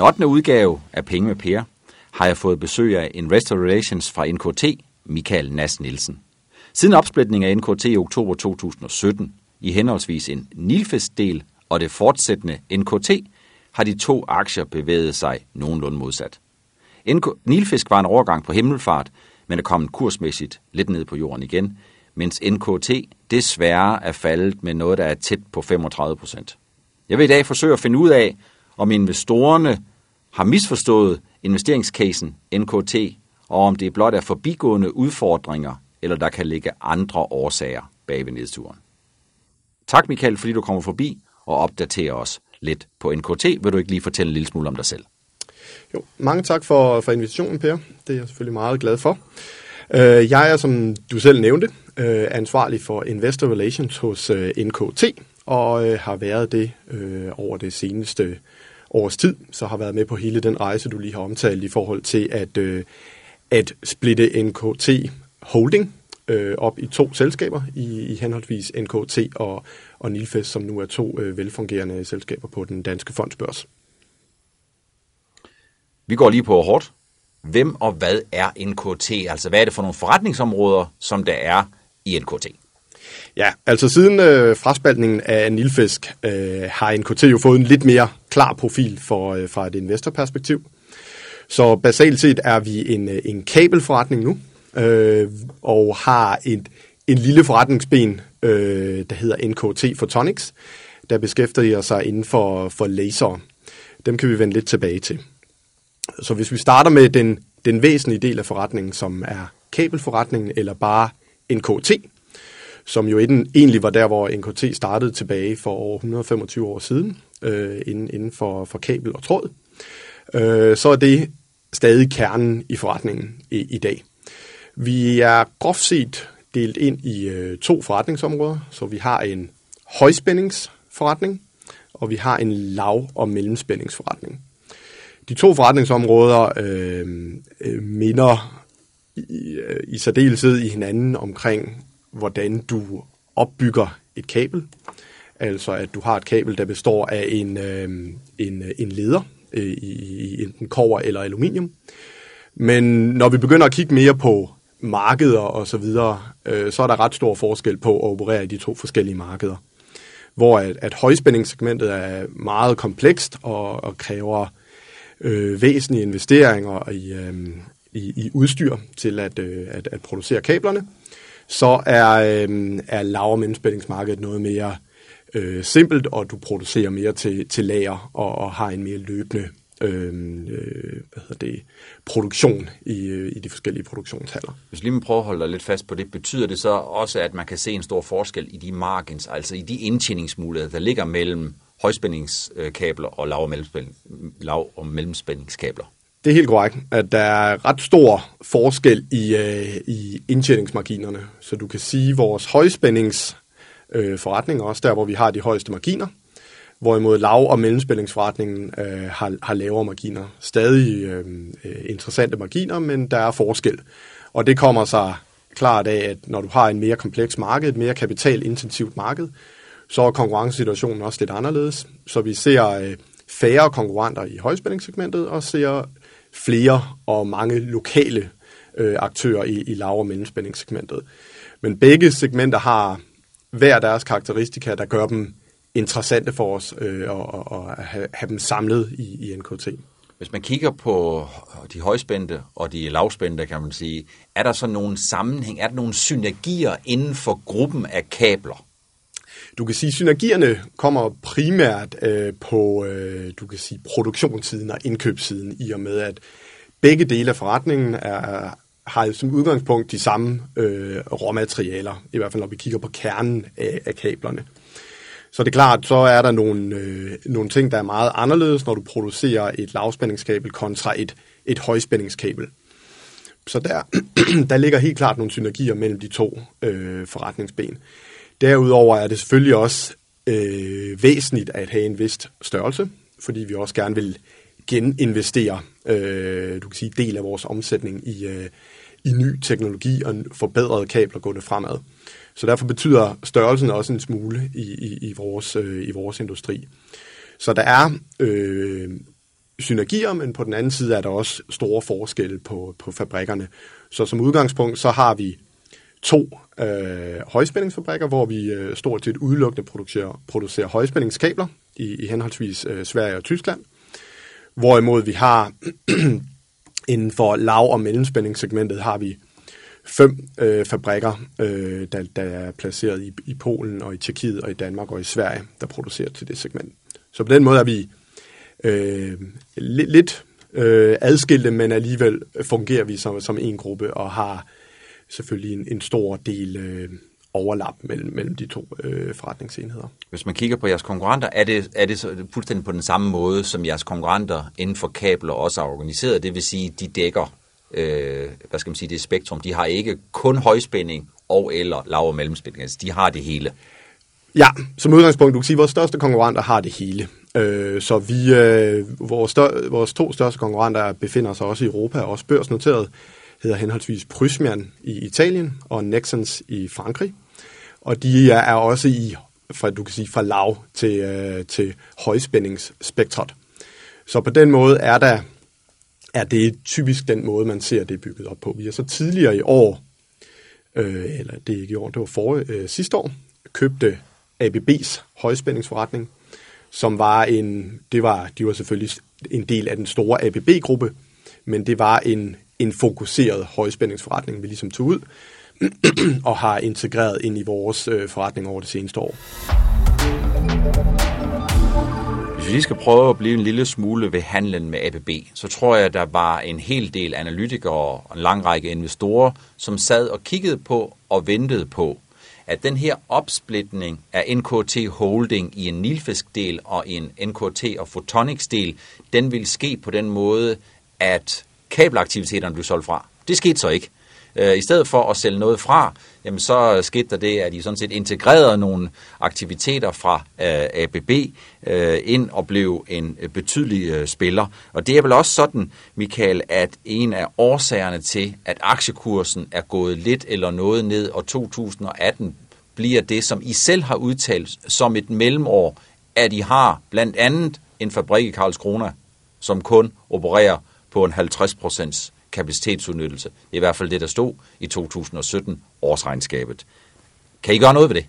den 8. udgave af Penge med Per har jeg fået besøg af Investor Relations fra NKT, Michael Nas Nielsen. Siden opsplitningen af NKT i oktober 2017 i henholdsvis en Nilfest-del og det fortsættende NKT, har de to aktier bevæget sig nogenlunde modsat. NK Nilfisk var en overgang på himmelfart, men er kommet kursmæssigt lidt ned på jorden igen, mens NKT desværre er faldet med noget, der er tæt på 35 procent. Jeg vil i dag forsøge at finde ud af, om investorerne har misforstået investeringscasen NKT, og om det blot er forbigående udfordringer, eller der kan ligge andre årsager bag ved nedturen. Tak Michael, fordi du kommer forbi og opdaterer os lidt på NKT. Vil du ikke lige fortælle en lille smule om dig selv? Jo, mange tak for, for invitationen, Per. Det er jeg selvfølgelig meget glad for. Øh, jeg er, som du selv nævnte, øh, ansvarlig for Investor Relations hos øh, NKT, og har været det over det seneste års tid, så har været med på hele den rejse, du lige har omtalt i forhold til at, øh, at splitte NKT Holding øh, op i to selskaber, i, i henholdsvis NKT og, og Nilfest, som nu er to øh, velfungerende selskaber på den danske fondsbørs. Vi går lige på hårdt. Hvem og hvad er NKT? Altså, hvad er det for nogle forretningsområder, som der er i NKT? Ja, altså siden øh, fraspaltningen af Nilfisk øh, har NKT jo fået en lidt mere klar profil for, øh, fra et investorperspektiv. Så basalt set er vi en, øh, en kabelforretning nu, øh, og har et, en lille forretningsben, øh, der hedder NKT Photonics, der beskæftiger sig inden for, for laser. Dem kan vi vende lidt tilbage til. Så hvis vi starter med den, den væsentlige del af forretningen, som er kabelforretningen, eller bare NKT, som jo egentlig var der, hvor NKT startede tilbage for over 125 år siden, øh, inden, inden for, for kabel og tråd, øh, så er det stadig kernen i forretningen i, i dag. Vi er groft set delt ind i øh, to forretningsområder, så vi har en højspændingsforretning, og vi har en lav- og mellemspændingsforretning. De to forretningsområder øh, øh, minder i, øh, i særdeleshed i hinanden omkring, hvordan du opbygger et kabel. Altså at du har et kabel, der består af en, øh, en, en leder øh, i, i enten kover eller aluminium. Men når vi begynder at kigge mere på markeder og så videre, øh, så er der ret stor forskel på at operere i de to forskellige markeder. Hvor at, at højspændingssegmentet er meget komplekst og, og kræver øh, væsentlige investeringer i, øh, i, i udstyr til at, øh, at, at producere kablerne, så er, øh, er lav- og mellemspændingsmarkedet noget mere øh, simpelt, og du producerer mere til, til lager og, og har en mere løbende øhm, øh, hvad hedder det, produktion i, øh, i de forskellige produktionshaller. Hvis lige man prøver at holde dig lidt fast på det, betyder det så også, at man kan se en stor forskel i de margins, altså i de indtjeningsmuligheder, der ligger mellem højspændingskabler og lav- og, mellemspænding, lav- og mellemspændingskabler. Det er helt korrekt, at der er ret stor forskel i, øh, i indtjeningsmarginerne. Så du kan sige, at vores højspændingsforretning, øh, også der, hvor vi har de højeste marginer, hvorimod lav- og mellemspændingsforretningen øh, har, har lavere marginer. Stadig øh, øh, interessante marginer, men der er forskel. Og det kommer sig klart af, at når du har en mere kompleks marked, et mere kapitalintensivt marked, så er konkurrencesituationen også lidt anderledes. Så vi ser øh, færre konkurrenter i højspændingssegmentet og ser flere og mange lokale øh, aktører i, i lav- og mellemspændingssegmentet. Men begge segmenter har hver deres karakteristika, der gør dem interessante for os øh, og, og have, have dem samlet i, i NKT. Hvis man kigger på de højspændte og de lavspændte, kan man sige, er der så nogle sammenhæng, er der nogle synergier inden for gruppen af kabler? Du kan sige, at synergierne kommer primært øh, på øh, du kan sige, produktionssiden og indkøbssiden, i og med at begge dele af forretningen er, har som udgangspunkt de samme øh, råmaterialer, i hvert fald når vi kigger på kernen af, af kablerne. Så det er klart, så er der nogle, øh, nogle ting, der er meget anderledes, når du producerer et lavspændingskabel kontra et, et højspændingskabel. Så der, der ligger helt klart nogle synergier mellem de to øh, forretningsben. Derudover er det selvfølgelig også øh, væsentligt at have en vist størrelse, fordi vi også gerne vil geninvestere øh, du kan sige, del af vores omsætning i, øh, i ny teknologi og forbedrede kabler gående fremad. Så derfor betyder størrelsen også en smule i, i, i, vores, øh, i vores industri. Så der er øh, synergier, men på den anden side er der også store forskelle på, på fabrikkerne. Så som udgangspunkt, så har vi to øh, højspændingsfabrikker, hvor vi øh, stort set udelukkende producerer, producerer højspændingskabler i, i henholdsvis øh, Sverige og Tyskland. Hvorimod vi har inden for lav- og mellemspændingssegmentet har vi fem øh, fabrikker, øh, der, der er placeret i, i Polen og i Tjekkiet og i Danmark og i Sverige, der producerer til det segment. Så på den måde er vi øh, lidt, lidt øh, adskilte, men alligevel fungerer vi som, som en gruppe og har selvfølgelig en, en stor del øh, overlap mellem, mellem de to øh, forretningsenheder. Hvis man kigger på jeres konkurrenter, er det, er det så fuldstændig på den samme måde, som jeres konkurrenter inden for kabler også er organiseret? Det vil sige, de dækker øh, hvad skal man sige, det spektrum. De har ikke kun højspænding og eller lav- og mellemspænding. Altså, de har det hele. Ja, som udgangspunkt, du kan sige, at vores største konkurrenter har det hele. Øh, så vi, øh, vores, stør, vores to største konkurrenter befinder sig også i Europa, også børsnoteret, hedder henholdsvis Prysmian i Italien og Nexans i Frankrig. Og de er, er også i, fra, du kan sige, fra lav til, øh, til højspændingsspektret. Så på den måde er der er det typisk den måde, man ser det bygget op på. Vi har så tidligere i år, øh, eller det er ikke i år, det var forrige, øh, sidste år, købte øh, ABB's højspændingsforretning, som var en, det var, de var selvfølgelig en del af den store ABB-gruppe, men det var en, en fokuseret højspændingsforretning, vi ligesom tog ud, og har integreret ind i vores øh, forretning over det seneste år. Hvis vi lige skal prøve at blive en lille smule ved handlen med ABB, så tror jeg, at der var en hel del analytikere og en lang række investorer, som sad og kiggede på og ventede på, at den her opsplitning af NKT Holding i en Nilfisk-del og en NKT og Photonics-del, den vil ske på den måde, at kabelaktiviteterne blev solgt fra. Det skete så ikke. Øh, I stedet for at sælge noget fra, jamen så skete der det, at de sådan set integrerede nogle aktiviteter fra øh, ABB øh, ind og blev en øh, betydelig øh, spiller. Og det er vel også sådan, Michael, at en af årsagerne til, at aktiekursen er gået lidt eller noget ned, og 2018 bliver det, som I selv har udtalt som et mellemår, at I har blandt andet en fabrik i Karlskrona, som kun opererer på en 50 procents kapacitetsudnyttelse. Det er i hvert fald det, der stod i 2017 årsregnskabet. Kan I gøre noget ved det?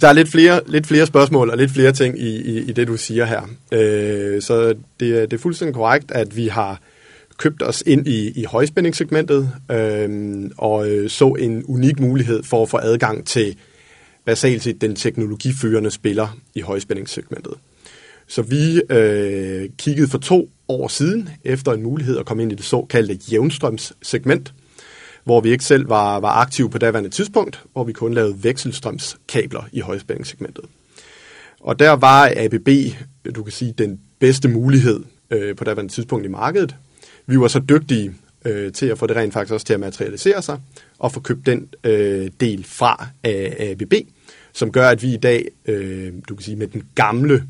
Der er lidt flere, lidt flere spørgsmål og lidt flere ting i, i, i det, du siger her. Øh, så det, er, det er fuldstændig korrekt, at vi har købt os ind i, i højspændingssegmentet øh, og øh, så en unik mulighed for at få adgang til basalt set den teknologiførende spiller i højspændingssegmentet. Så vi øh, kiggede for to år siden efter en mulighed at komme ind i det såkaldte jævnstrømssegment, hvor vi ikke selv var, var aktive på daværende tidspunkt, hvor vi kun lavede vekselstrømskabler i højspændingssegmentet. Og der var ABB, du kan sige, den bedste mulighed øh, på daværende tidspunkt i markedet. Vi var så dygtige øh, til at få det rent faktisk også til at materialisere sig, og få købt den øh, del fra af ABB, som gør, at vi i dag, øh, du kan sige, med den gamle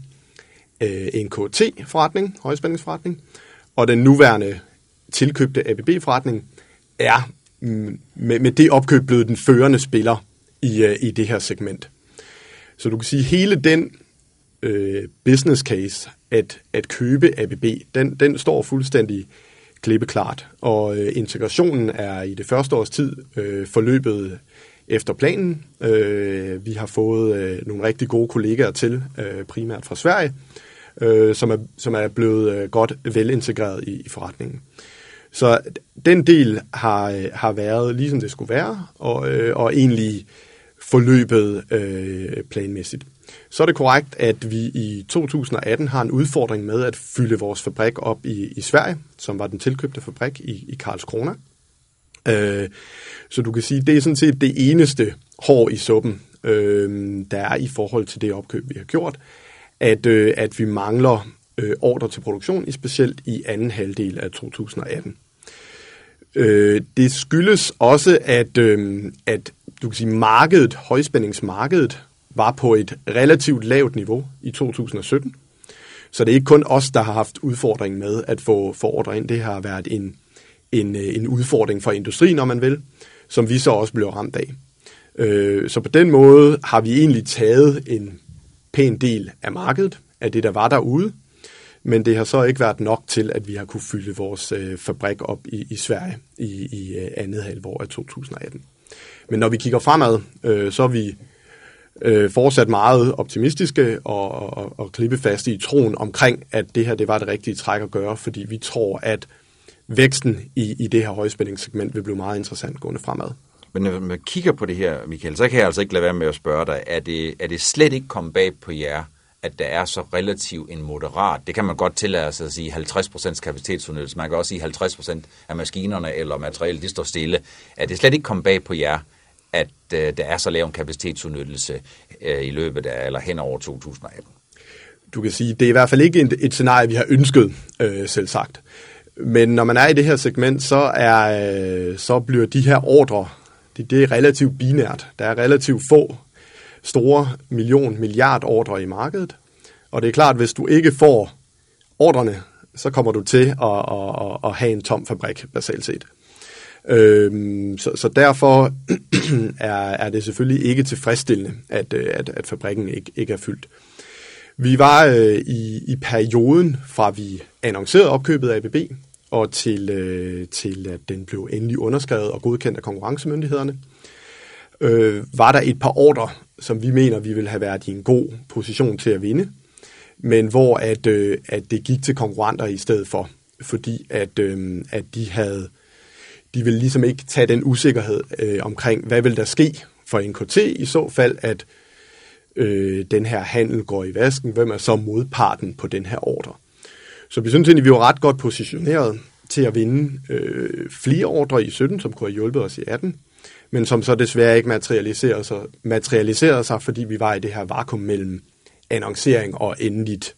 øh, NKT-forretning, højspændingsforretning, og den nuværende tilkøbte ABB-forretning er mm, med, med det opkøb blevet den førende spiller i, øh, i det her segment. Så du kan sige, at hele den øh, business case at, at købe ABB, den, den står fuldstændig klippeklart, og øh, integrationen er i det første års tid øh, forløbet efter planen. Øh, vi har fået øh, nogle rigtig gode kollegaer til, øh, primært fra Sverige, øh, øh, som, er, som er blevet øh, godt velintegreret i, i forretningen. Så den del har, øh, har været ligesom det skulle være, og, øh, og egentlig forløbet øh, planmæssigt. Så er det korrekt, at vi i 2018 har en udfordring med at fylde vores fabrik op i, i Sverige, som var den tilkøbte fabrik i, i Karlskrona. Øh, så du kan sige, det er sådan set det eneste hår i suppen, øh, der er i forhold til det opkøb, vi har gjort at, øh, at vi mangler øh, ordre til produktion, specielt i anden halvdel af 2018. Øh, det skyldes også, at, øh, at du kan sige, markedet, højspændingsmarkedet, var på et relativt lavt niveau i 2017. Så det er ikke kun os, der har haft udfordring med at få, få ordre ind. Det har været en, en, øh, en udfordring for industrien, om man vil, som vi så også blev ramt af. Øh, så på den måde har vi egentlig taget en pæn del af markedet, af det, der var derude. men det har så ikke været nok til, at vi har kunne fylde vores øh, fabrik op i, i Sverige i, i øh, andet halvår af 2018. Men når vi kigger fremad, øh, så er vi øh, fortsat meget optimistiske og, og, og klippefaste i troen omkring, at det her det var det rigtige træk at gøre, fordi vi tror, at væksten i, i det her højspændingssegment vil blive meget interessant gående fremad. Men når man kigger på det her, Michael, så kan jeg altså ikke lade være med at spørge dig, er det, er det slet ikke kommet bag på jer, at der er så relativt en moderat, det kan man godt tillade sig at sige 50% kapacitetsudnyttelse, man kan også sige 50% af maskinerne eller materialet, det står stille. Er det slet ikke kommet bag på jer, at øh, der er så lav en kapacitetsudnyttelse øh, i løbet af, eller hen over 2018? Du kan sige, det er i hvert fald ikke et, et scenarie, vi har ønsket, øh, selv sagt. Men når man er i det her segment, så, er, øh, så bliver de her ordre, det, det er relativt binært. Der er relativt få store million, milliard ordre i markedet. Og det er klart, at hvis du ikke får ordrene, så kommer du til at, at, at have en tom fabrik, basalt set. Øhm, så, så derfor er, er det selvfølgelig ikke tilfredsstillende, at, øh, at, at fabrikken ikke, ikke er fyldt. Vi var øh, i, i perioden fra vi annoncerede opkøbet af ABB og til, øh, til at den blev endelig underskrevet og godkendt af konkurrencemyndighederne, øh, var der et par ordre, som vi mener, vi ville have været i en god position til at vinde, men hvor at, øh, at det gik til konkurrenter i stedet for, fordi at, øh, at de havde de ville ligesom ikke tage den usikkerhed øh, omkring, hvad vil der ske for NKT i så fald, at øh, den her handel går i vasken, hvem er så modparten på den her ordre. Så vi synes egentlig, vi var ret godt positioneret til at vinde øh, flere ordre i 17, som kunne have hjulpet os i 18, men som så desværre ikke materialiserede sig, materialiserede sig fordi vi var i det her vakuum mellem annoncering og endeligt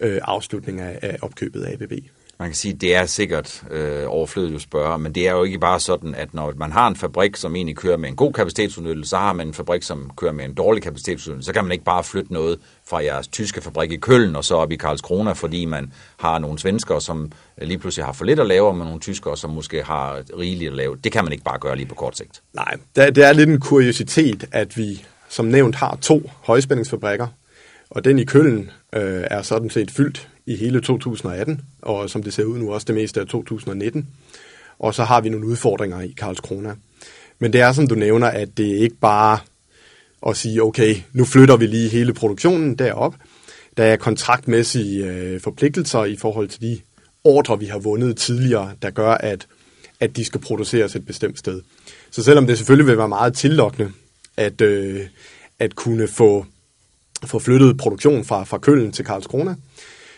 øh, afslutning af, af opkøbet af ABB. Man kan sige, at det er sikkert øh, overflødigt at spørge, men det er jo ikke bare sådan, at når man har en fabrik, som egentlig kører med en god kapacitetsudnyttelse, så har man en fabrik, som kører med en dårlig kapacitetsudnyttelse, så kan man ikke bare flytte noget fra jeres tyske fabrik i Køln og så op i Karlskrona, fordi man har nogle svenskere, som øh, lige pludselig har for lidt at lave, og nogle tyskere, som måske har rigeligt at lave. Det kan man ikke bare gøre lige på kort sigt. Nej, det er lidt en kuriositet, at vi som nævnt har to højspændingsfabrikker, og den i Køln øh, er sådan set fyldt i hele 2018, og som det ser ud nu også det meste af 2019. Og så har vi nogle udfordringer i Karlskrona. Men det er, som du nævner, at det ikke bare at sige, okay, nu flytter vi lige hele produktionen derop. Der er kontraktmæssige øh, forpligtelser i forhold til de ordre, vi har vundet tidligere, der gør, at, at de skal produceres et bestemt sted. Så selvom det selvfølgelig vil være meget tillokkende at, øh, at kunne få, få flyttet produktion fra, fra Køln til Karlskrona,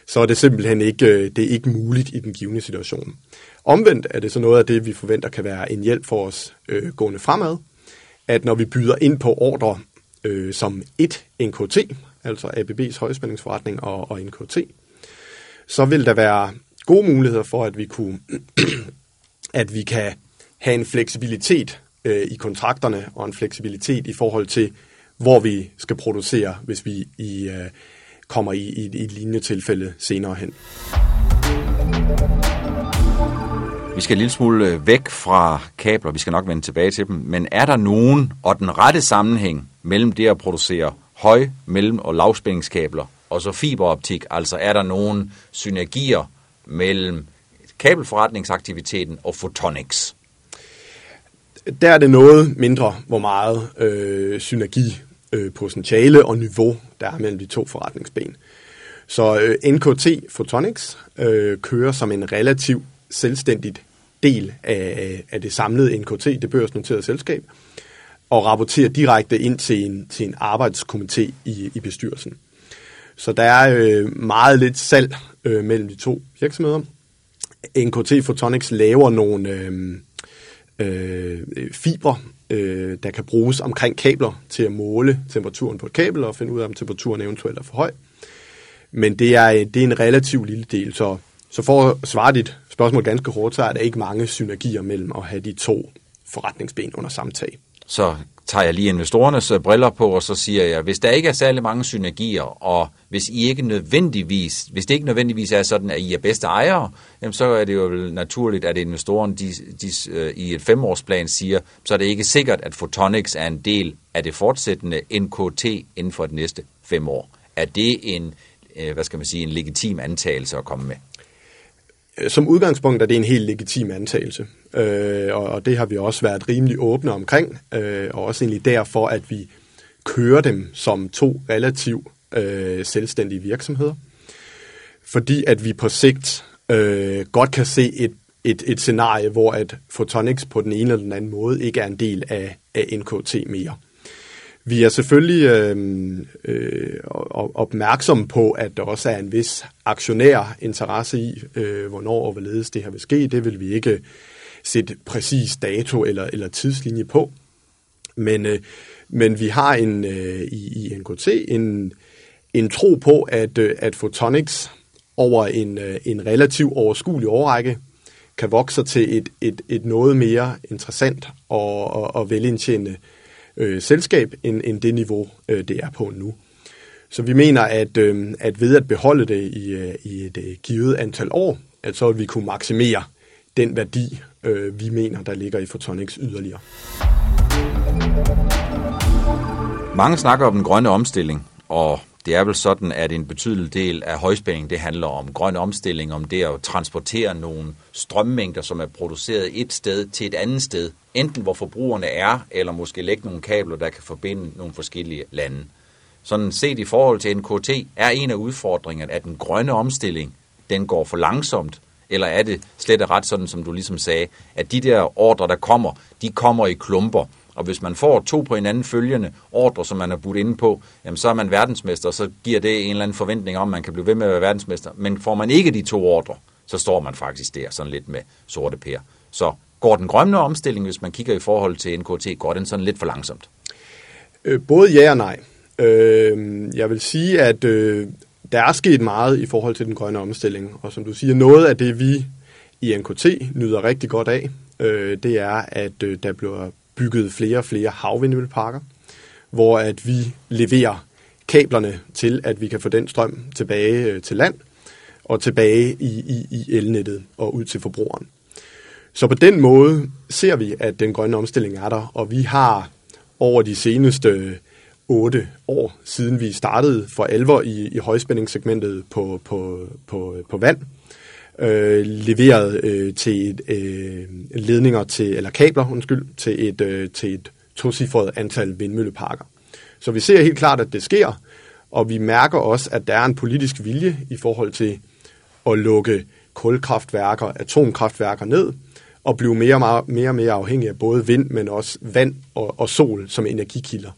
så er det simpelthen ikke, øh, det er ikke muligt i den givende situation. Omvendt er det så noget af det, vi forventer kan være en hjælp for os øh, gående fremad, at når vi byder ind på ordre øh, som et NKT, altså ABB's højspændingsforretning og, og NKT, så vil der være gode muligheder for, at vi kunne, at vi kan have en fleksibilitet øh, i kontrakterne og en fleksibilitet i forhold til, hvor vi skal producere, hvis vi i øh, kommer i, i, i et lignende tilfælde senere hen. Vi skal en lille smule øh, væk fra kabler, vi skal nok vende tilbage til dem, men er der nogen og den rette sammenhæng mellem det at producere høj-, mellem- og lavspændingskabler og så fiberoptik? Altså er der nogen synergier mellem kabelforretningsaktiviteten og photonics? Der er det noget mindre, hvor meget øh, synergi øh, potentiale og niveau, der er mellem de to forretningsben. Så øh, NKT Photonics øh, kører som en relativ selvstændigt del af, af det samlede NKT, det børsnoterede selskab, og rapporterer direkte ind til en, til en arbejdskomité i, i bestyrelsen. Så der er øh, meget lidt salg øh, mellem de to virksomheder. NKT Photonics laver nogle øh, øh, fiber øh, der kan bruges omkring kabler til at måle temperaturen på et kabel og finde ud af, om temperaturen eventuelt er for høj. Men det er, øh, det er en relativt lille del, så, så for at svare dit spørgsmål ganske hårdt, så er der ikke mange synergier mellem at have de to forretningsben under samme tag. Så tager jeg lige investorernes øh, briller på, og så siger jeg, hvis der ikke er særlig mange synergier, og hvis I ikke nødvendigvis, hvis det ikke nødvendigvis er sådan, at I er bedste ejere, jamen så er det jo naturligt, at investoren de, de, øh, i et femårsplan siger, så er det ikke sikkert, at Photonics er en del af det fortsættende NKT inden for de næste fem år. Er det en, øh, hvad skal man sige, en legitim antagelse at komme med? Øh, som udgangspunkt er det en helt legitim antagelse, øh, og, og det har vi også været rimelig åbne omkring, øh, og også egentlig derfor, at vi kører dem som to relativt øh, selvstændige virksomheder, fordi at vi på sigt øh, godt kan se et, et, et scenarie, hvor at Photonics på den ene eller den anden måde ikke er en del af, af NKT mere. Vi er selvfølgelig øhm, øh, øh, opmærksomme på, at der også er en vis aktionær interesse i, øh, hvornår og hvorledes det her vil ske. Det vil vi ikke sætte præcis dato eller, eller tidslinje på. Men, øh, men vi har en øh, i, i NKT en, en tro på, at, øh, at photonics over en, øh, en relativ overskuelig årrække kan vokse til et, et, et noget mere interessant og, og, og velindtjenende øh, Øh, selskab, end, end det niveau, øh, det er på nu. Så vi mener, at, øh, at ved at beholde det i, øh, i et øh, givet antal år, at så vil vi kunne maksimere den værdi, øh, vi mener, der ligger i Photonics yderligere. Mange snakker om den grønne omstilling, og det er vel sådan, at en betydelig del af højspænding, det handler om grøn omstilling, om det at transportere nogle strømmængder, som er produceret et sted til et andet sted. Enten hvor forbrugerne er, eller måske lægge nogle kabler, der kan forbinde nogle forskellige lande. Sådan set i forhold til NKT, er en af udfordringerne, at den grønne omstilling, den går for langsomt, eller er det slet og ret sådan, som du ligesom sagde, at de der ordre, der kommer, de kommer i klumper, og hvis man får to på hinanden følgende ordre, som man har budt inde på, jamen så er man verdensmester, og så giver det en eller anden forventning om, at man kan blive ved med at være verdensmester. Men får man ikke de to ordre, så står man faktisk der sådan lidt med sorte pære. Så går den grønne omstilling, hvis man kigger i forhold til NKT, går den sådan lidt for langsomt? Øh, både ja og nej. Øh, jeg vil sige, at øh, der er sket meget i forhold til den grønne omstilling, og som du siger, noget af det, vi i NKT nyder rigtig godt af, øh, det er, at øh, der bliver bygget flere og flere havvindmølleparker, hvor at vi leverer kablerne til, at vi kan få den strøm tilbage øh, til land og tilbage i, i, i elnettet og ud til forbrugeren. Så på den måde ser vi, at den grønne omstilling er der, og vi har over de seneste øh, otte år, siden vi startede for alvor i, i højspændingssegmentet på, på, på, øh, på vand, øh, leveret øh, til et, øh, ledninger til, eller kabler, undskyld, til et, øh, til et tocifret antal vindmølleparker. Så vi ser helt klart, at det sker, og vi mærker også, at der er en politisk vilje i forhold til at lukke kulkraftværker, atomkraftværker ned, og blive mere og mere, mere afhængig af både vind, men også vand og, og sol som energikilder.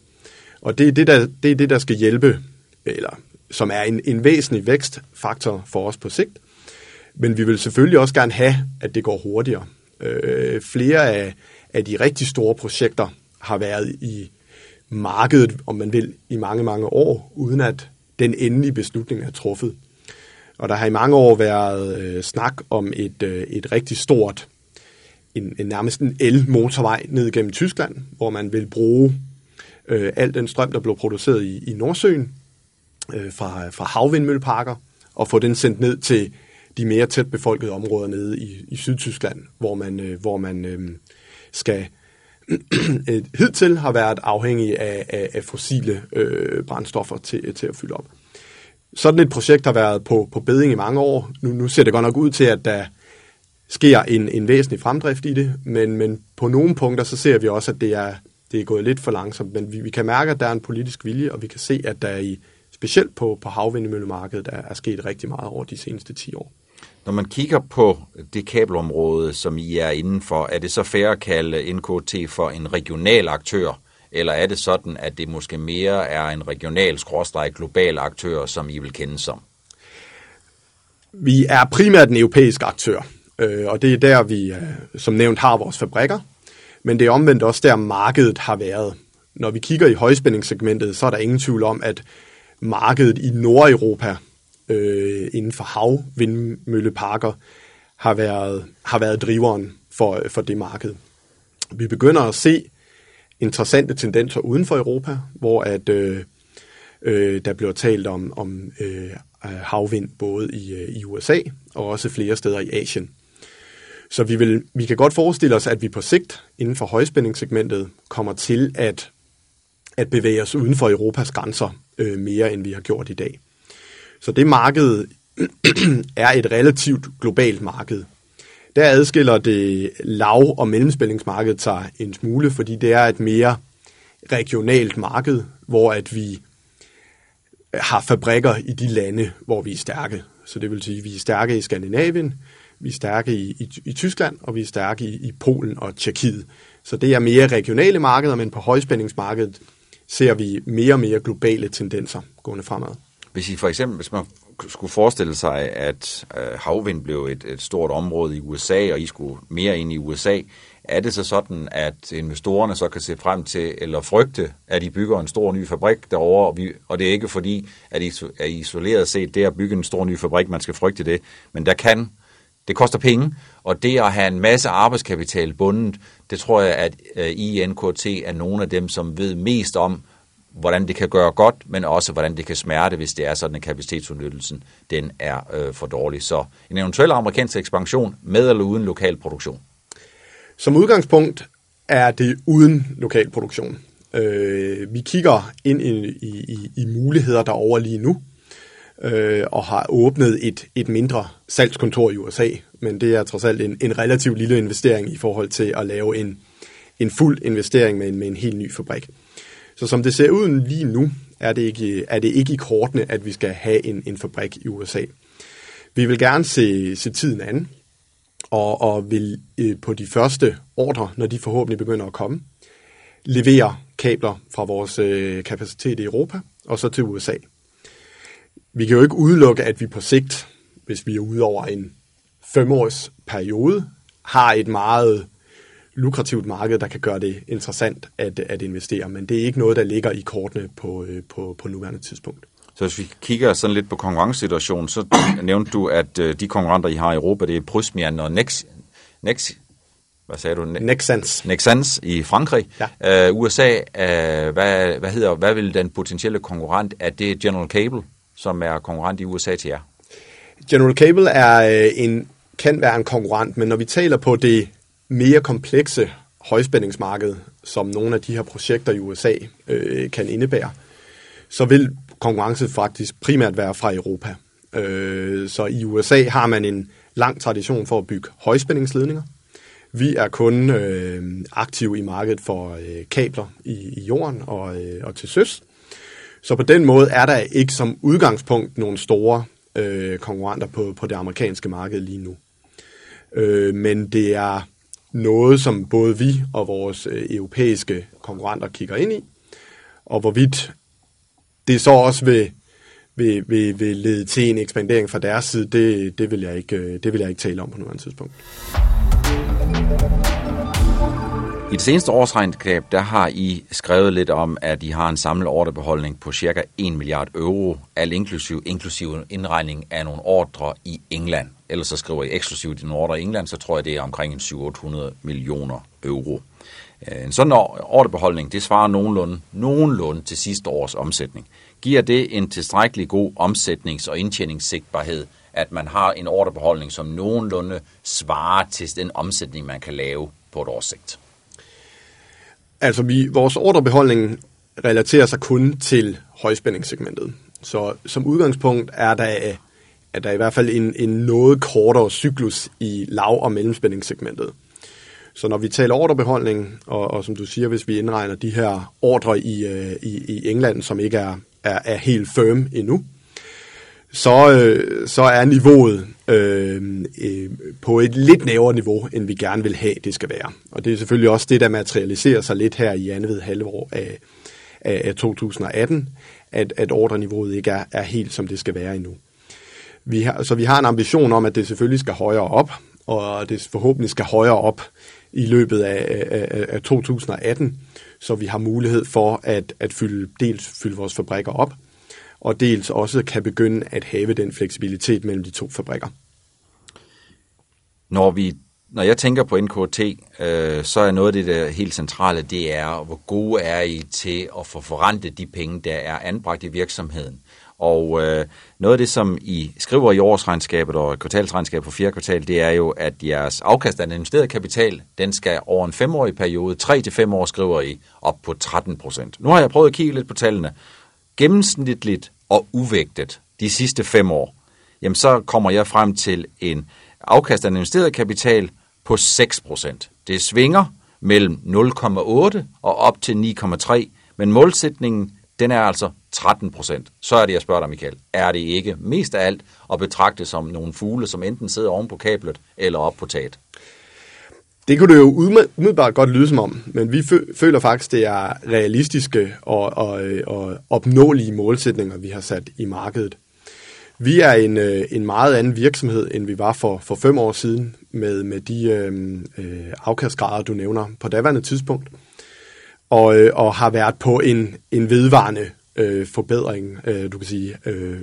Og det er det, der, det er det, der skal hjælpe, eller som er en, en væsentlig vækstfaktor for os på sigt, men vi vil selvfølgelig også gerne have, at det går hurtigere. Øh, flere af, af de rigtig store projekter har været i markedet, om man vil, i mange, mange år, uden at den endelige beslutning er truffet. Og der har i mange år været øh, snak om et, øh, et rigtig stort, en, en nærmest en el-motorvej ned gennem Tyskland, hvor man vil bruge øh, al den strøm, der blev produceret i, i Nordsøen øh, fra, fra havvindmølleparker, og få den sendt ned til de mere tæt befolkede områder nede i, i Sydtyskland, hvor man, øh, hvor man øh, skal øh, hidtil har været afhængig af, af, af fossile øh, brændstoffer til, til at fylde op. Sådan et projekt har været på, på beding i mange år. Nu, nu ser det godt nok ud til, at der sker en, en væsentlig fremdrift i det, men, men på nogle punkter så ser vi også, at det er, det er gået lidt for langsomt. Men vi, vi kan mærke, at der er en politisk vilje, og vi kan se, at der i specielt på, på havvindmøllemarkedet er, er sket rigtig meget over de seneste 10 år. Når man kigger på det kabelområde, som I er inden for, er det så fair at kalde NKT for en regional aktør, eller er det sådan, at det måske mere er en regional, skråstreg global aktør, som I vil kende som? Vi er primært en europæisk aktør, øh, og det er der, vi øh, som nævnt har vores fabrikker, men det er omvendt også der, markedet har været. Når vi kigger i højspændingssegmentet, så er der ingen tvivl om, at markedet i Nordeuropa øh, inden for havvindmølleparker har været, har været driveren for, for det marked. Vi begynder at se interessante tendenser uden for Europa, hvor at øh, øh, der bliver talt om, om øh, havvind både i, øh, i USA og også flere steder i Asien. Så vi, vil, vi kan godt forestille os, at vi på sigt inden for højspændingssegmentet kommer til at, at bevæge os uden for Europas grænser øh, mere, end vi har gjort i dag. Så det marked er et relativt globalt marked. Der adskiller det lav- og mellemspændingsmarkedet sig en smule, fordi det er et mere regionalt marked, hvor at vi har fabrikker i de lande, hvor vi er stærke. Så det vil sige, at vi er stærke i Skandinavien, vi er stærke i, i, i Tyskland, og vi er stærke i, i Polen og Tjekkiet. Så det er mere regionale markeder, men på højspændingsmarkedet ser vi mere og mere globale tendenser gående fremad. Hvis I for eksempel, hvis man skulle forestille sig, at øh, havvind blev et, et stort område i USA, og I skulle mere ind i USA, er det så sådan, at investorerne så kan se frem til, eller frygte, at I bygger en stor ny fabrik derovre, og, vi, og det er ikke fordi, at I er isoleret set det at bygge en stor ny fabrik, man skal frygte det, men der kan, det koster penge, og det at have en masse arbejdskapital bundet, det tror jeg, at øh, INKT er nogle af dem, som ved mest om, hvordan det kan gøre godt, men også hvordan det kan smerte, hvis det er sådan, at kapacitetsudnyttelsen den er øh, for dårlig. Så en eventuel amerikansk ekspansion med eller uden lokal produktion. Som udgangspunkt er det uden lokal produktion. Øh, vi kigger ind i, i, i muligheder derovre lige nu, øh, og har åbnet et, et mindre salgskontor i USA, men det er trods alt en, en relativt lille investering i forhold til at lave en, en fuld investering med en, med en helt ny fabrik. Så som det ser ud lige nu, er det ikke, er det ikke i kortene, at vi skal have en, en fabrik i USA. Vi vil gerne se, se tiden an, og, og vil øh, på de første ordre, når de forhåbentlig begynder at komme, levere kabler fra vores øh, kapacitet i Europa og så til USA. Vi kan jo ikke udelukke, at vi på sigt, hvis vi er ude over en femårs periode, har et meget lukrativt marked, der kan gøre det interessant at, at investere, men det er ikke noget, der ligger i kortene på, øh, på, på nuværende tidspunkt. Så hvis vi kigger sådan lidt på konkurrencesituationen, så nævnte du, at øh, de konkurrenter, I har i Europa, det er Prysmian og Nex, Nex, hvad sagde du? Nexans. Nexans i Frankrig. Ja. Uh, USA, uh, hvad, hvad, hedder, hvad vil den potentielle konkurrent? Er det General Cable, som er konkurrent i USA til jer? General Cable er uh, en, kan være en konkurrent, men når vi taler på det mere komplekse højspændingsmarked, som nogle af de her projekter i USA øh, kan indebære, så vil konkurrence faktisk primært være fra Europa. Øh, så i USA har man en lang tradition for at bygge højspændingsledninger. Vi er kun øh, aktive i markedet for øh, kabler i, i jorden og, øh, og til søs. Så på den måde er der ikke som udgangspunkt nogle store øh, konkurrenter på, på det amerikanske marked lige nu. Øh, men det er noget, som både vi og vores øh, europæiske konkurrenter kigger ind i, og hvorvidt det så også vil, vil, vil, vil lede til en ekspandering fra deres side, det, det, vil, jeg ikke, øh, det vil jeg ikke tale om på nuværende tidspunkt. I det seneste årsregnskab, der har I skrevet lidt om, at I har en samlet ordrebeholdning på cirka 1 milliard euro, al inklusiv, inklusiv indregning af nogle ordre i England. Ellers så skriver I eksklusivt i Nord- og England, så tror jeg, det er omkring 700-800 millioner euro. Øh, en sådan ordrebeholdning, det svarer nogenlunde, nogenlunde til sidste års omsætning. Giver det en tilstrækkelig god omsætnings- og indtjeningssigtbarhed, at man har en ordrebeholdning, som nogenlunde svarer til den omsætning, man kan lave på et års sigt? Altså, vi, vores ordrebeholdning relaterer sig kun til højspændingssegmentet. Så som udgangspunkt er der, er der i hvert fald en, en noget kortere cyklus i lav- og mellemspændingssegmentet. Så når vi taler ordrebeholdning, og, og som du siger, hvis vi indregner de her ordre i, øh, i, i England, som ikke er, er, er helt firm endnu, så, øh, så er niveauet øh, øh, på et lidt lavere niveau, end vi gerne vil have, det skal være. Og det er selvfølgelig også det, der materialiserer sig lidt her i andet halvår af, af, af 2018, at, at ordreniveauet ikke er, er helt, som det skal være endnu. Vi har, så vi har en ambition om, at det selvfølgelig skal højere op, og det forhåbentlig skal højere op i løbet af, af, af 2018, så vi har mulighed for at, at fylde, dels fylde vores fabrikker op, og dels også kan begynde at have den fleksibilitet mellem de to fabrikker. Når vi når jeg tænker på NKT, øh, så er noget af det der helt centrale, det er, hvor gode er I til at få forrentet de penge, der er anbragt i virksomheden. Og øh, noget af det, som I skriver i årsregnskabet og kvartalsregnskabet for fjerde kvartal, det er jo, at jeres afkast af den investerede kapital, den skal over en femårig periode, 3 til fem år skriver I, op på 13 procent. Nu har jeg prøvet at kigge lidt på tallene. Gennemsnitligt og uvægtet, de sidste fem år, jamen så kommer jeg frem til en afkast af den investerede kapital på 6%. Det svinger mellem 0,8 og op til 9,3, men målsætningen den er altså 13 procent. Så er det, jeg spørger dig, Michael. Er det ikke mest af alt at betragte som nogle fugle, som enten sidder oven på kablet eller op på taget? Det kunne det jo umiddelbart godt lyde som om, men vi føler faktisk, det er realistiske og, og, øh, og opnåelige målsætninger, vi har sat i markedet. Vi er en, øh, en meget anden virksomhed, end vi var for, for fem år siden, med, med de øh, øh, afkastgrader, du nævner på daværende tidspunkt, og, øh, og har været på en, en vedvarende øh, forbedring, øh, du kan sige, øh,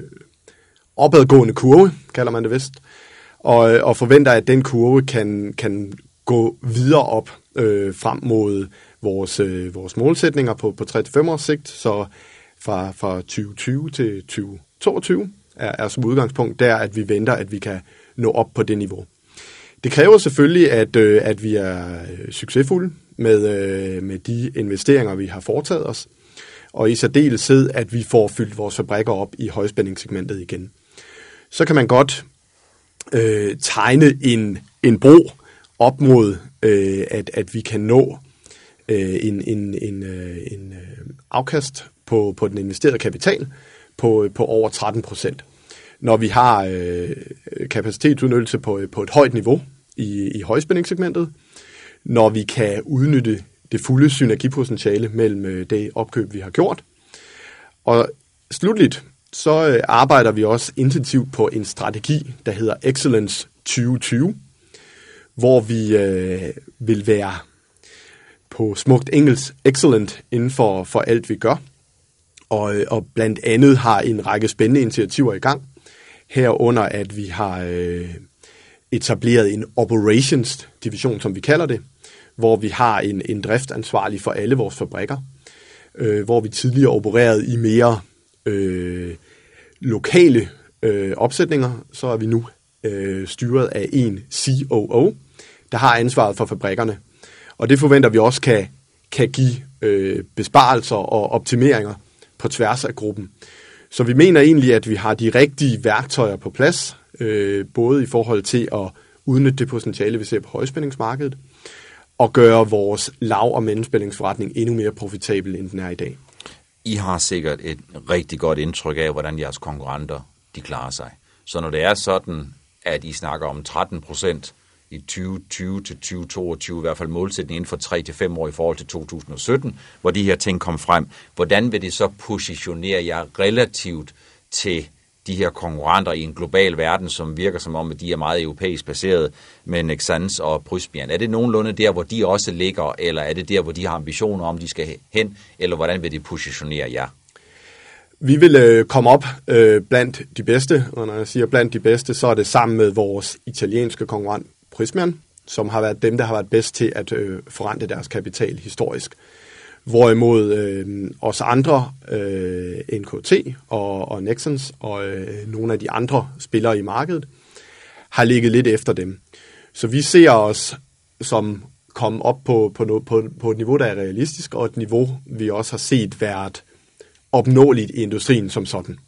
opadgående kurve, kalder man det vist, og, øh, og forventer, at den kurve kan, kan gå videre op øh, frem mod vores, øh, vores målsætninger på, på 3-5 års sigt, så fra, fra 2020 til 2022 er, er som udgangspunkt der, at vi venter, at vi kan nå op på det niveau. Det kræver selvfølgelig, at, øh, at vi er øh, succesfulde med, øh, med de investeringer, vi har foretaget os, og i særdeleshed, at vi får fyldt vores fabrikker op i højspændingssegmentet igen. Så kan man godt øh, tegne en, en bro op mod, øh, at, at vi kan nå øh, en, en, en, øh, en øh, afkast på, på den investerede kapital på, øh, på over 13 procent. Når vi har øh, kapacitetsudnyttelse på, øh, på et højt niveau i, i højspændingssegmentet, når vi kan udnytte det fulde synergipotentiale mellem øh, det opkøb, vi har gjort. Og slutligt, så øh, arbejder vi også intensivt på en strategi, der hedder Excellence 2020, hvor vi øh, vil være på smukt engelsk excellent inden for, for alt, vi gør. Og, øh, og blandt andet har en række spændende initiativer i gang. Herunder, at vi har øh, etableret en operations division, som vi kalder det, hvor vi har en, en driftansvarlig for alle vores fabrikker, øh, hvor vi tidligere opererede i mere øh, lokale øh, opsætninger, så er vi nu øh, styret af en COO, der har ansvaret for fabrikkerne. Og det forventer vi også kan, kan give øh, besparelser og optimeringer på tværs af gruppen. Så vi mener egentlig, at vi har de rigtige værktøjer på plads, øh, både i forhold til at udnytte det potentiale, vi ser på højspændingsmarkedet, og gøre vores lav- og mellemspændingsforretning endnu mere profitabel, end den er i dag. I har sikkert et rigtig godt indtryk af, hvordan jeres konkurrenter de klarer sig. Så når det er sådan, at I snakker om 13 procent i 2020 til 2022, i hvert fald målsætningen inden for 3 til 5 år i forhold til 2017, hvor de her ting kom frem. Hvordan vil det så positionere jer relativt til de her konkurrenter i en global verden, som virker som om, at de er meget europæisk baseret med Nexans og Prysmian. Er det nogenlunde der, hvor de også ligger, eller er det der, hvor de har ambitioner om, de skal hen, eller hvordan vil de positionere jer? Vi vil øh, komme op øh, blandt de bedste, og når jeg siger blandt de bedste, så er det sammen med vores italienske konkurrent Prismian, som har været dem, der har været bedst til at øh, forrente deres kapital historisk. Hvorimod øh, os andre, øh, NKT og, og Nexans og øh, nogle af de andre spillere i markedet, har ligget lidt efter dem. Så vi ser os som komme op på, på, på, på et niveau, der er realistisk, og et niveau, vi også har set været opnåeligt i industrien som sådan.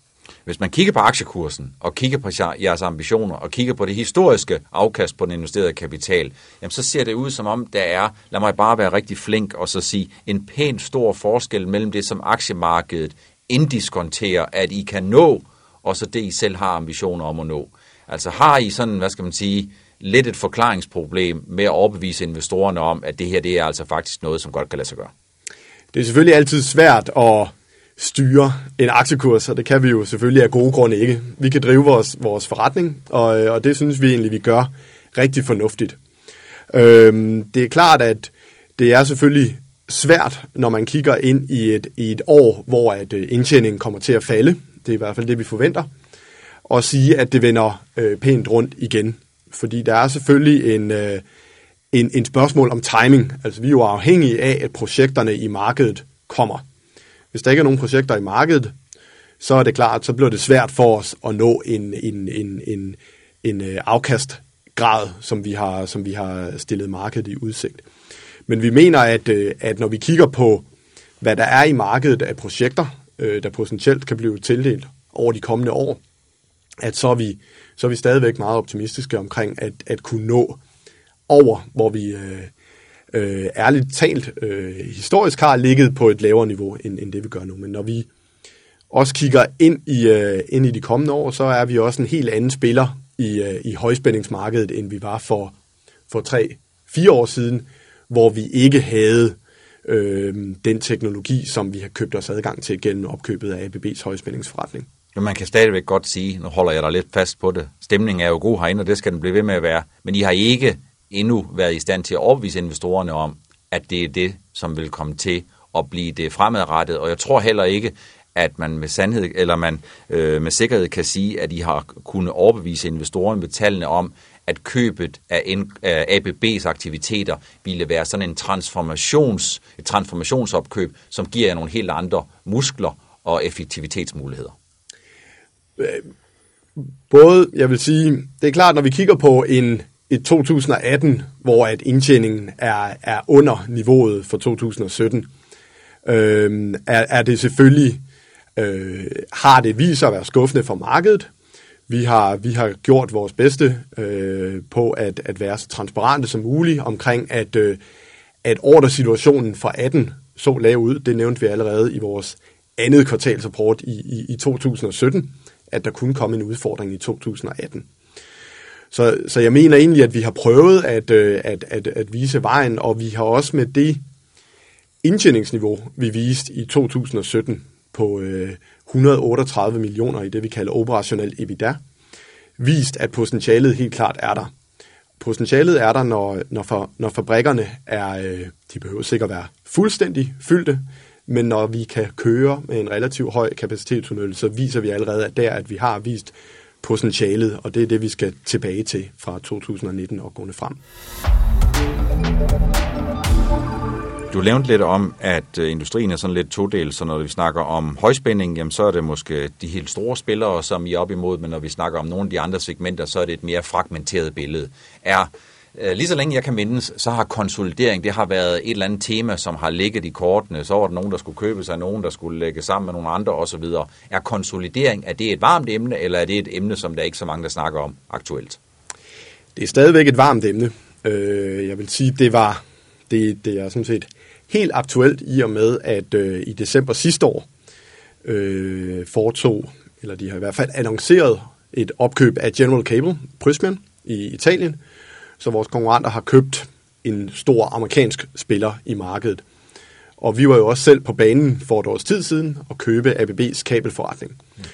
Hvis man kigger på aktiekursen, og kigger på jeres ambitioner, og kigger på det historiske afkast på den investerede kapital, jamen så ser det ud som om, der er, lad mig bare være rigtig flink og så sige, en pæn stor forskel mellem det, som aktiemarkedet indiskonterer, at I kan nå, og så det, I selv har ambitioner om at nå. Altså har I sådan, hvad skal man sige, lidt et forklaringsproblem med at overbevise investorerne om, at det her det er altså faktisk noget, som godt kan lade sig gøre? Det er selvfølgelig altid svært at styre en aktiekurs, og det kan vi jo selvfølgelig af gode grunde ikke. Vi kan drive vores, vores forretning, og, øh, og det synes vi egentlig, vi gør rigtig fornuftigt. Øhm, det er klart, at det er selvfølgelig svært, når man kigger ind i et, i et år, hvor at øh, indtjeningen kommer til at falde. Det er i hvert fald det, vi forventer. Og sige, at det vender øh, pænt rundt igen. Fordi der er selvfølgelig en, øh, en, en spørgsmål om timing. Altså vi er jo afhængige af, at projekterne i markedet kommer. Hvis der ikke er nogen projekter i markedet, så er det klart, så bliver det svært for os at nå en, en, en, en, en øh, afkastgrad, som vi, har, som vi har stillet markedet i udsigt. Men vi mener, at, øh, at når vi kigger på, hvad der er i markedet af projekter, øh, der potentielt kan blive tildelt over de kommende år, at så er vi, så er vi stadigvæk meget optimistiske omkring at, at kunne nå over, hvor vi øh, ærligt talt øh, historisk har ligget på et lavere niveau, end, end det vi gør nu. Men når vi også kigger ind i, øh, ind i de kommende år, så er vi også en helt anden spiller i, øh, i højspændingsmarkedet, end vi var for, for tre, fire år siden, hvor vi ikke havde øh, den teknologi, som vi har købt os adgang til gennem opkøbet af ABB's højspændingsforretning. Men man kan stadigvæk godt sige, nu holder jeg dig lidt fast på det, stemningen er jo god herinde, og det skal den blive ved med at være, men I har ikke endnu været i stand til at overbevise investorerne om, at det er det, som vil komme til at blive det fremadrettet. Og jeg tror heller ikke, at man med sandhed eller man øh, med sikkerhed kan sige, at I har kunnet overbevise investorerne med tallene om, at købet af, af ABB's aktiviteter ville være sådan en transformations, et transformationsopkøb, som giver jer nogle helt andre muskler og effektivitetsmuligheder. Øh, både, jeg vil sige, det er klart, når vi kigger på en et 2018, hvor at indtjeningen er, er under niveauet for 2017, øh, er, er det selvfølgelig, øh, har det vist sig at være skuffende for markedet. Vi har, vi har gjort vores bedste øh, på at, at være så transparente som muligt omkring, at, øh, at ordersituationen for 18 så lav ud. Det nævnte vi allerede i vores andet kvartalsrapport i, i, i 2017, at der kunne komme en udfordring i 2018. Så, så jeg mener egentlig, at vi har prøvet at, øh, at, at, at vise vejen, og vi har også med det indtjeningsniveau, vi viste i 2017 på øh, 138 millioner i det, vi kalder operationel EBITDA, vist, at potentialet helt klart er der. Potentialet er der, når, når, for, når fabrikkerne er, øh, de behøver sikkert være fuldstændig fyldte, men når vi kan køre med en relativt høj kapacitetsudnyttelse, så viser vi allerede at der, at vi har vist potentialet, og det er det, vi skal tilbage til fra 2019 og gående frem. Du nævnte lidt om, at øh, industrien er sådan lidt todelt, så når vi snakker om højspænding, jamen, så er det måske de helt store spillere, som I er op imod, men når vi snakker om nogle af de andre segmenter, så er det et mere fragmenteret billede. Er Øh, lige så længe jeg kan mindes, så har konsolidering, det har været et eller andet tema, som har ligget i kortene. Så var der nogen, der skulle købe sig, nogen, der skulle lægge sammen med nogle andre osv. Er konsolidering, er det et varmt emne, eller er det et emne, som der ikke så mange, der snakker om aktuelt? Det er stadigvæk et varmt emne. Øh, jeg vil sige, det var det, det er sådan set helt aktuelt i og med, at øh, i december sidste år øh, foretog, eller de har i hvert fald annonceret et opkøb af General Cable, Prysmian i Italien, så vores konkurrenter har købt en stor amerikansk spiller i markedet. Og vi var jo også selv på banen for et års tid siden at købe ABB's kabelforretning. Mm.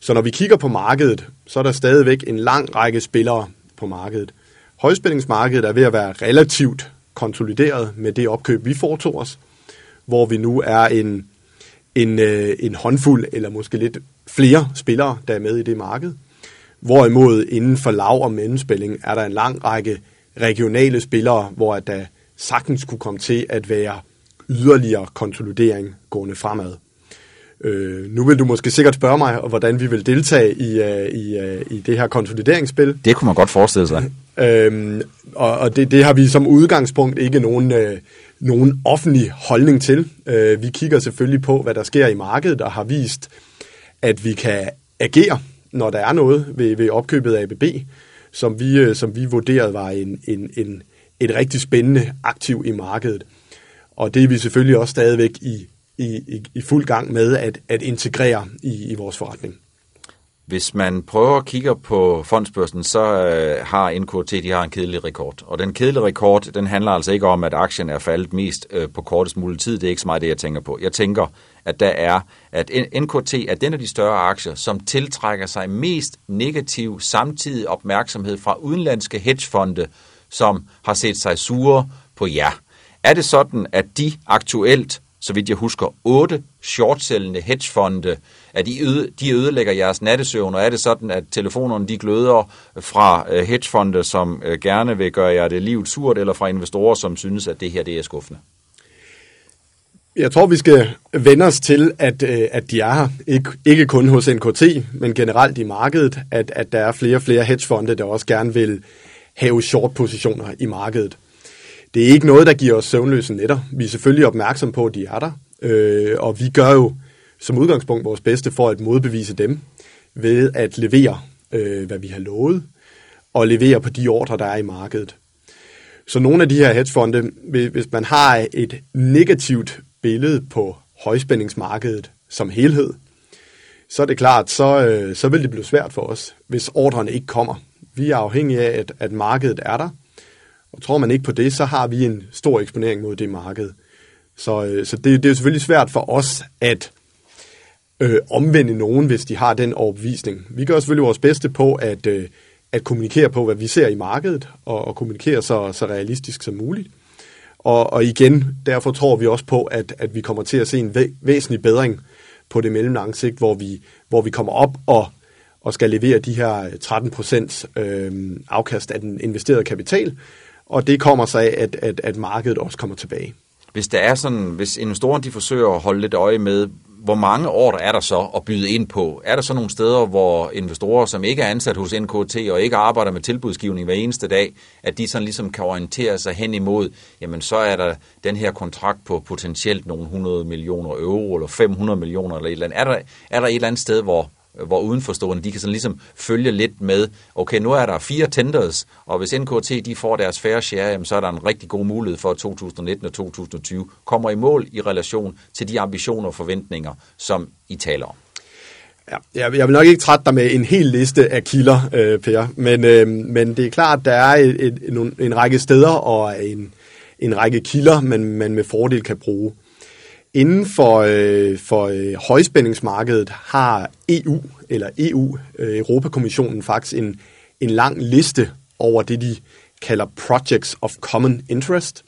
Så når vi kigger på markedet, så er der stadigvæk en lang række spillere på markedet. Højspændingsmarkedet er ved at være relativt konsolideret med det opkøb, vi foretog os, hvor vi nu er en, en, øh, en håndfuld eller måske lidt flere spillere, der er med i det marked. Hvorimod inden for lav- og mellemspilling er der en lang række regionale spillere, hvor at der sagtens kunne komme til at være yderligere konsolidering gående fremad. Øh, nu vil du måske sikkert spørge mig, hvordan vi vil deltage i, uh, i, uh, i det her konsolideringsspil. Det kunne man godt forestille sig. Øhm, og og det, det har vi som udgangspunkt ikke nogen, uh, nogen offentlig holdning til. Uh, vi kigger selvfølgelig på, hvad der sker i markedet, og har vist, at vi kan agere, når der er noget ved, ved opkøbet af ABB som vi, øh, som vi vurderede var en, en, en, et rigtig spændende aktiv i markedet. Og det er vi selvfølgelig også stadigvæk i, i, i fuld gang med at, at integrere i, i vores forretning. Hvis man prøver at kigge på fondsbørsen, så øh, har NKT de har en kedelig rekord. Og den kedelige rekord, den handler altså ikke om, at aktien er faldet mest øh, på kortest mulig tid. Det er ikke så meget det, jeg tænker på. Jeg tænker, at der er, at NKT er den af de større aktier, som tiltrækker sig mest negativ samtidig opmærksomhed fra udenlandske hedgefonde, som har set sig sure på jer. Er det sådan, at de aktuelt så vidt jeg husker, otte shortsellende hedgefonde, at de, øde, de ødelægger jeres nattesøvn, og er det sådan, at telefonerne de gløder fra øh, hedgefonde, som øh, gerne vil gøre jer det livet surt, eller fra investorer, som synes, at det her det er skuffende? Jeg tror, vi skal vende os til, at, øh, at de er her. Ikke, ikke kun hos NKT, men generelt i markedet, at, at der er flere og flere hedgefonde, der også gerne vil have short-positioner i markedet. Det er ikke noget, der giver os søvnløse netter. Vi er selvfølgelig opmærksom på, at de er der, øh, og vi gør jo som udgangspunkt vores bedste for at modbevise dem ved at levere øh, hvad vi har lovet, og levere på de ordre, der er i markedet. Så nogle af de her hedgefonde, hvis man har et negativt billede på højspændingsmarkedet som helhed, så er det klart, så, øh, så vil det blive svært for os, hvis ordrene ikke kommer. Vi er afhængige af, at, at markedet er der, og tror man ikke på det, så har vi en stor eksponering mod det marked. Så, øh, så det, det er jo selvfølgelig svært for os at øh, omvende nogen, hvis de har den overbevisning. Vi gør selvfølgelig vores bedste på at, øh, at kommunikere på, hvad vi ser i markedet, og, og kommunikere så, så realistisk som muligt. Og, og igen, derfor tror vi også på, at, at vi kommer til at se en væ- væsentlig bedring på det mellemlange sigt, hvor vi, hvor vi kommer op og, og skal levere de her 13 procents øh, afkast af den investerede kapital, og det kommer sig af, at, at, at markedet også kommer tilbage. Hvis der er sådan, hvis investorerne de forsøger at holde lidt øje med, hvor mange år er der så at byde ind på? Er der så nogle steder, hvor investorer, som ikke er ansat hos NKT og ikke arbejder med tilbudsgivning hver eneste dag, at de sådan ligesom kan orientere sig hen imod, jamen så er der den her kontrakt på potentielt nogle 100 millioner euro eller 500 millioner eller et eller andet. Er der, er der et eller andet sted, hvor, Øh, hvor udenforstående, de kan sådan ligesom følge lidt med, okay, nu er der fire tenders, og hvis NKT de får deres færre share, jamen, så er der en rigtig god mulighed for, at 2019 og 2020 kommer i mål i relation til de ambitioner og forventninger, som I taler om. Ja, jeg, vil nok ikke trætte dig med en hel liste af kilder, øh, Per, men, øh, men det er klart, at der er et, et, en, en række steder og en, en række kilder, man, man med fordel kan bruge. Inden for, øh, for øh, højspændingsmarkedet har EU, eller EU, øh, Europakommissionen faktisk en, en lang liste over det, de kalder Projects of Common Interest,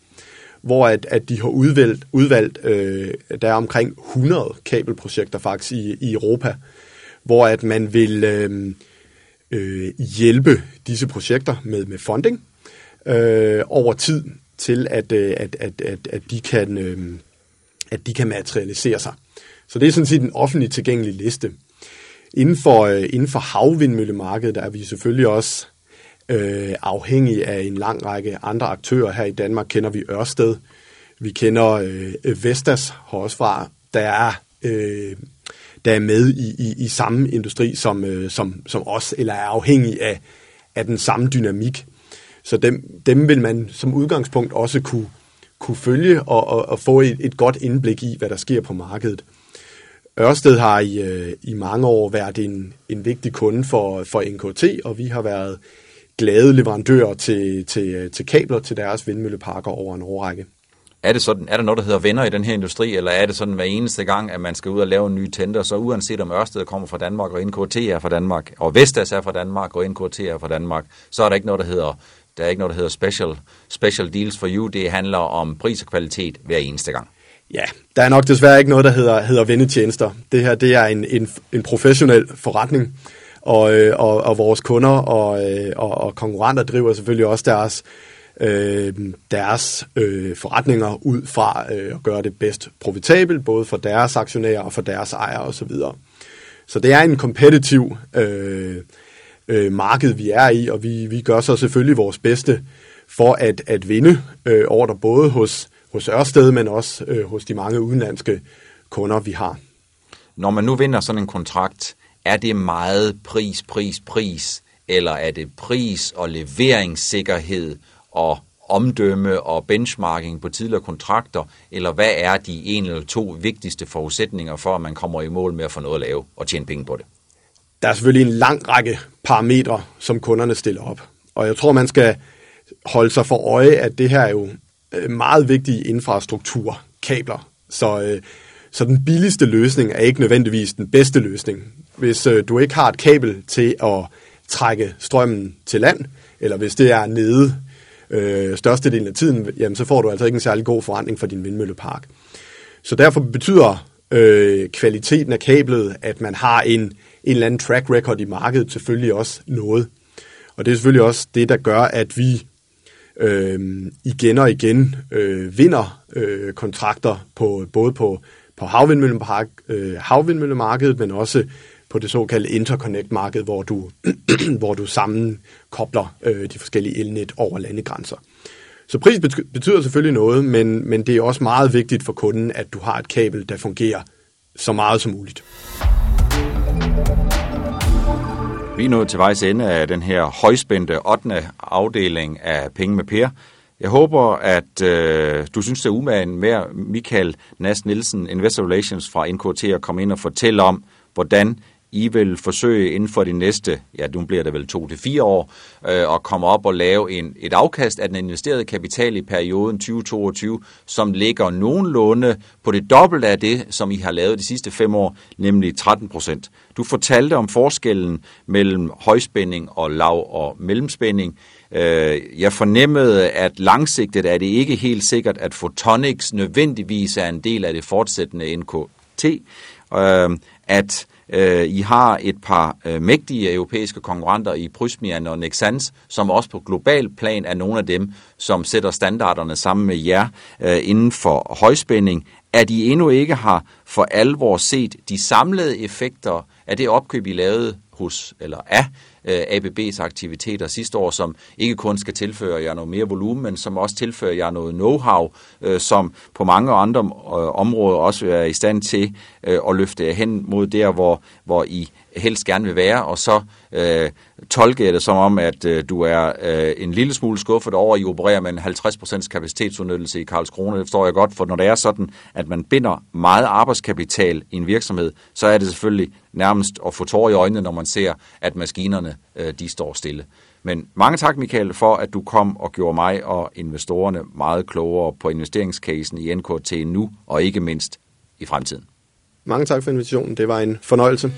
hvor at, at de har udvalgt, udvalgt øh, der er omkring 100 kabelprojekter faktisk i, i Europa, hvor at man vil øh, øh, hjælpe disse projekter med, med funding øh, over tid til, at, øh, at, at, at, at de kan... Øh, at de kan materialisere sig. Så det er sådan set en offentlig tilgængelig liste. Inden for, øh, inden for havvindmøllemarkedet er vi selvfølgelig også øh, afhængige af en lang række andre aktører. Her i Danmark kender vi Ørsted, vi kender øh, Vestas Horsfar, der er, øh, der er med i, i, i samme industri som, øh, som, som os, eller er afhængig af, af den samme dynamik. Så dem, dem vil man som udgangspunkt også kunne, kunne følge og, og, og få et, et godt indblik i, hvad der sker på markedet. Ørsted har i, øh, i mange år været en, en vigtig kunde for, for NKT, og vi har været glade leverandører til, til, øh, til kabler til deres vindmølleparker over en årrække. Er, det sådan, er der noget, der hedder venner i den her industri, eller er det sådan hver eneste gang, at man skal ud og lave en ny tender, så uanset om Ørsted kommer fra Danmark, og NKT er fra Danmark, og Vestas er fra Danmark, og NKT er fra Danmark, så er der ikke noget, der hedder der er ikke noget, der hedder special, special deals for you. Det handler om pris og kvalitet hver eneste gang. Ja, der er nok desværre ikke noget, der hedder, hedder vendetjenester. Det her det er en, en, en professionel forretning, og, øh, og, og vores kunder og, øh, og, og konkurrenter driver selvfølgelig også deres, øh, deres øh, forretninger ud fra øh, at gøre det bedst profitabelt, både for deres aktionærer og for deres ejere osv. Så, så det er en kompetitiv øh, øh, marked, vi er i, og vi, vi gør så selvfølgelig vores bedste for at, at vinde øh, ordre både hos, hos Ørsted, men også øh, hos de mange udenlandske kunder, vi har. Når man nu vinder sådan en kontrakt, er det meget pris, pris, pris, eller er det pris og leveringssikkerhed og omdømme og benchmarking på tidligere kontrakter, eller hvad er de en eller to vigtigste forudsætninger for, at man kommer i mål med at få noget at lave og tjene penge på det? Der er selvfølgelig en lang række parametre, som kunderne stiller op. Og jeg tror, man skal holde sig for øje, at det her er jo øh, meget vigtige infrastruktur, kabler. Så, øh, så den billigste løsning er ikke nødvendigvis den bedste løsning. Hvis øh, du ikke har et kabel til at trække strømmen til land, eller hvis det er nede øh, størstedelen af tiden, jamen, så får du altså ikke en særlig god forandring for din vindmøllepark. Så derfor betyder øh, kvaliteten af kablet, at man har en en eller anden track record i markedet selvfølgelig også noget. Og det er selvfølgelig også det, der gør, at vi øh, igen og igen øh, vinder øh, kontrakter på både på, på havvindmøllemark, øh, havvindmøllemarkedet, men også på det såkaldte interconnect-marked, hvor du, hvor du sammenkobler øh, de forskellige elnet over landegrænser. Så pris betyder selvfølgelig noget, men, men det er også meget vigtigt for kunden, at du har et kabel, der fungerer så meget som muligt. Vi er nået til vejs ende af den her højspændte 8. afdeling af Penge med Per. Jeg håber, at øh, du synes, det er umagen med Michael Nas Nielsen, Investor Relations fra NKT, at komme ind og fortælle om, hvordan i vil forsøge inden for de næste, ja, nu bliver det vel to til fire år, øh, at komme op og lave en, et afkast af den investerede kapital i perioden 2022, som ligger nogenlunde på det dobbelte af det, som I har lavet de sidste fem år, nemlig 13 procent. Du fortalte om forskellen mellem højspænding og lav- og mellemspænding. Øh, jeg fornemmede, at langsigtet er det ikke helt sikkert, at photonics nødvendigvis er en del af det fortsættende NKT. Øh, at øh, I har et par øh, mægtige europæiske konkurrenter i Prysmian og Nexans, som også på global plan er nogle af dem, som sætter standarderne sammen med jer øh, inden for højspænding. At I endnu ikke har for alvor set de samlede effekter af det opkøb, I lavede hos, eller af øh, ABB's aktiviteter sidste år, som ikke kun skal tilføre jer noget mere volumen, men som også tilfører jer noget know-how, øh, som på mange andre øh, områder også er i stand til øh, at løfte jer hen mod der, hvor, hvor I helst gerne vil være, og så øh, tolke det som om, at øh, du er øh, en lille smule skuffet over, at I opererer med en 50% kapacitetsudnyttelse i Karlskrona. Det forstår jeg godt, for når det er sådan, at man binder meget arbejdskapital i en virksomhed, så er det selvfølgelig nærmest at få tårer i øjnene, når man ser, at maskinerne øh, de står stille. Men mange tak, Michael, for at du kom og gjorde mig og investorerne meget klogere på investeringscasen i NKT nu, og ikke mindst i fremtiden. Mange tak for invitationen. Det var en fornøjelse.